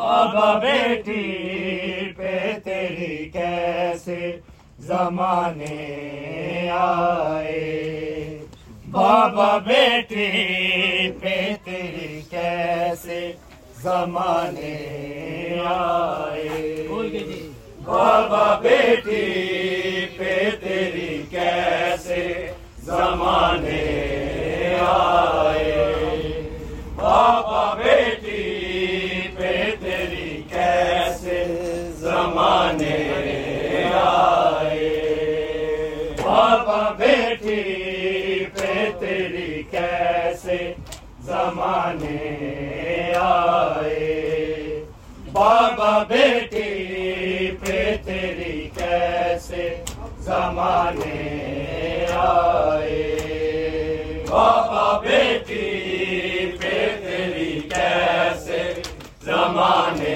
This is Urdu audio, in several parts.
بابا بیٹی پہ تیری کیسے زمانے آئے؟ بابا بیٹی پہ تیری کیسے زمانے آئے؟ بابا بیٹی پہ تیری کیسے زمانے آئے؟ بابا بیٹی پہ تیری کیسے زمانے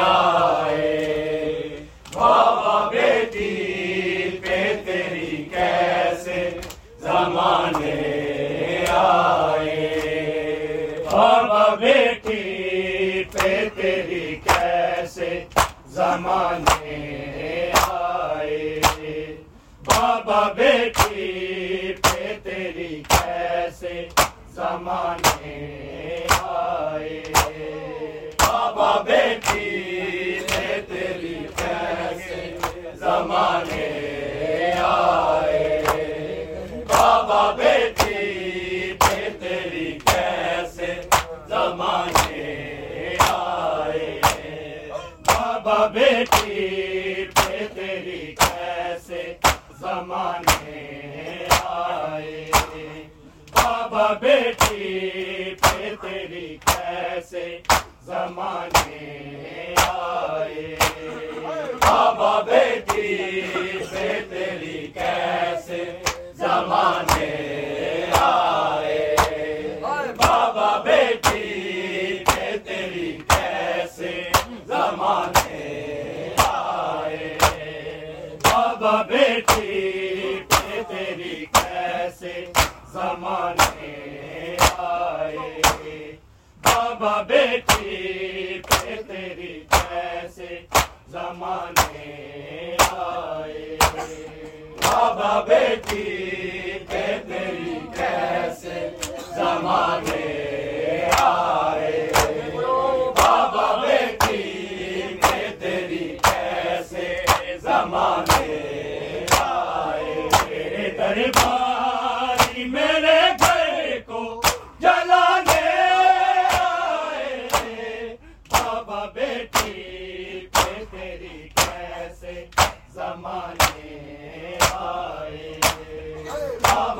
آئے؟ بابا بیٹی پہ تیری کیسے زمانے آئے؟ بابا بیٹی پہ تیری کیسے زمانے آئے؟ بابا بیٹی زمانے آئے۔ بابا بیٹی پہ تیری کیسے زمانے آئے۔ بابا بیٹی پہ تیری کیسے زمانے آئے۔ بابا بیٹی پہ تیری کیسے زمانے آئے۔ بابا بیٹی پہ تیری کیسے زمانے آئے؟ بابا بیٹی پہ تیری کیسے زمانے آئے؟ زمانے آئے۔ بابا بیٹی تیری کیسے زمانے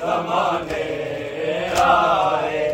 زمانے آئے؟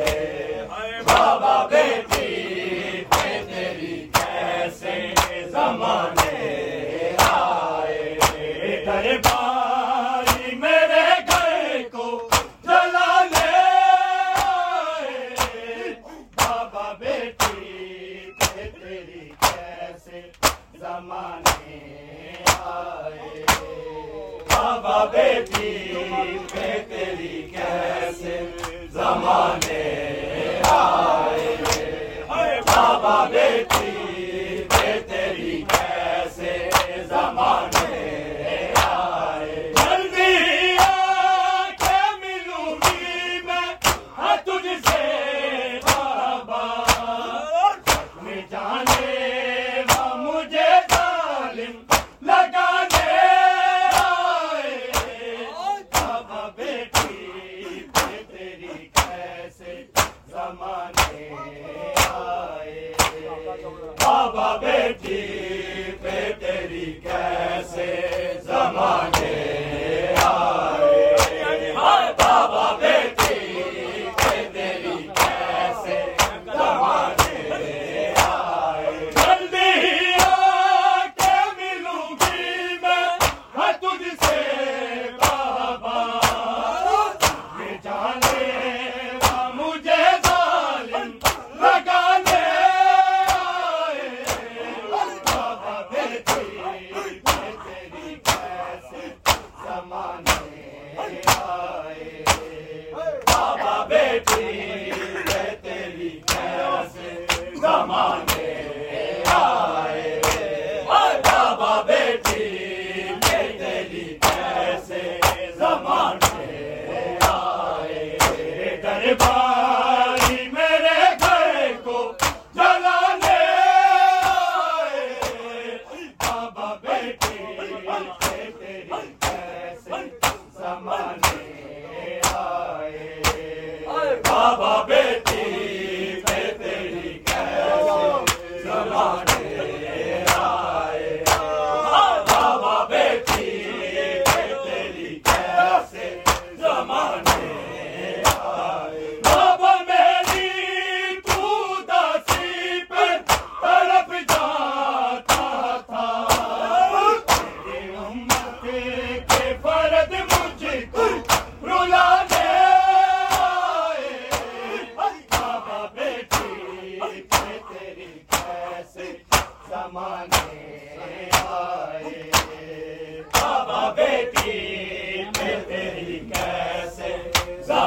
Kampanya.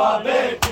آئے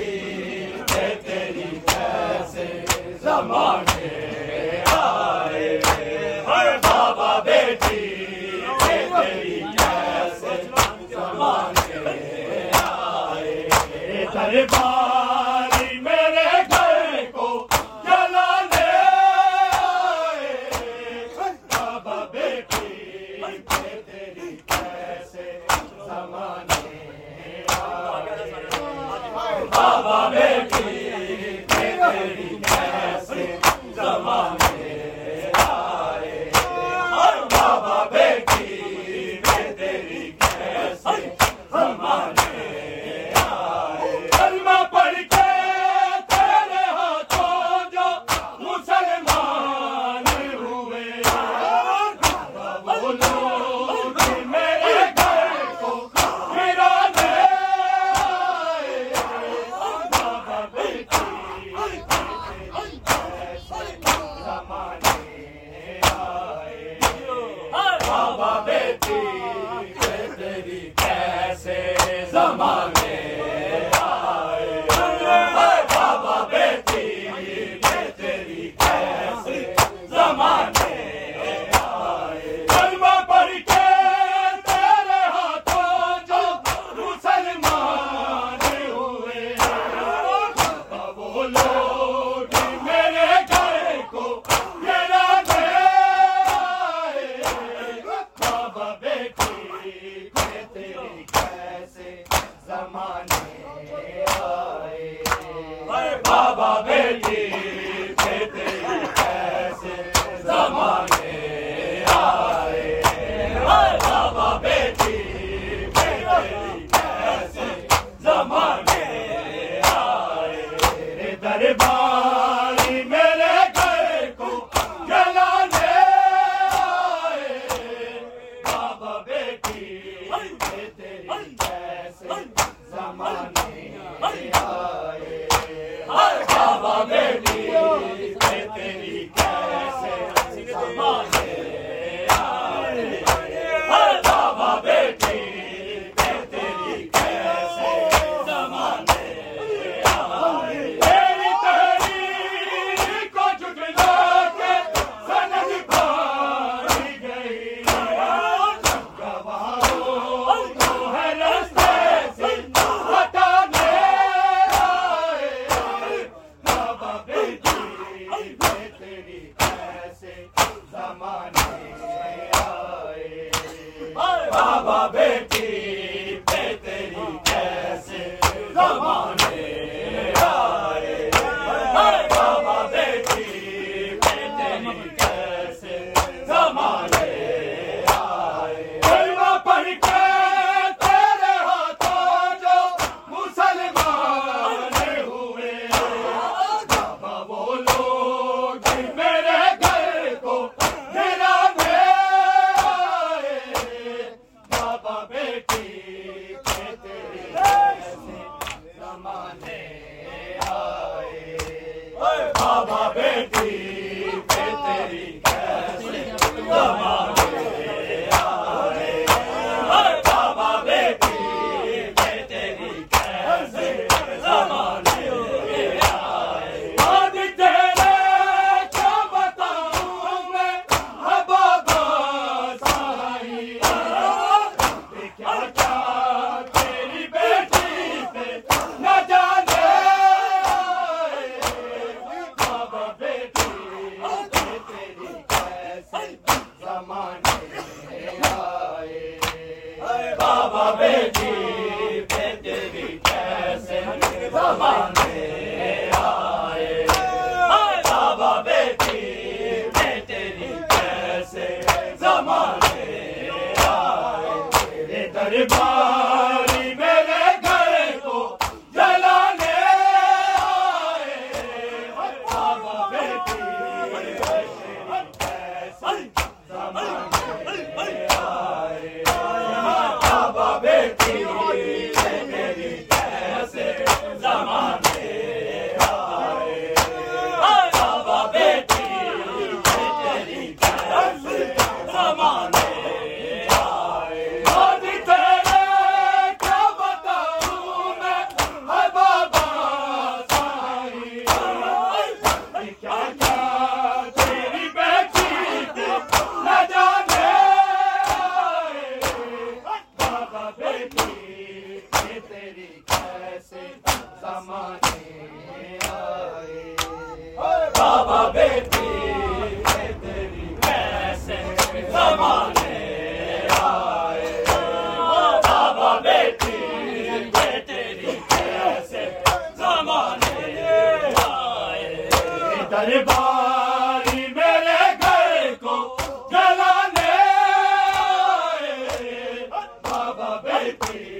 تیری کیسے زمانے بیٹھی کی بابا بیٹی تیری کیسے زمانے آئے درباری میرے گھر کو جلانے بابا بیٹی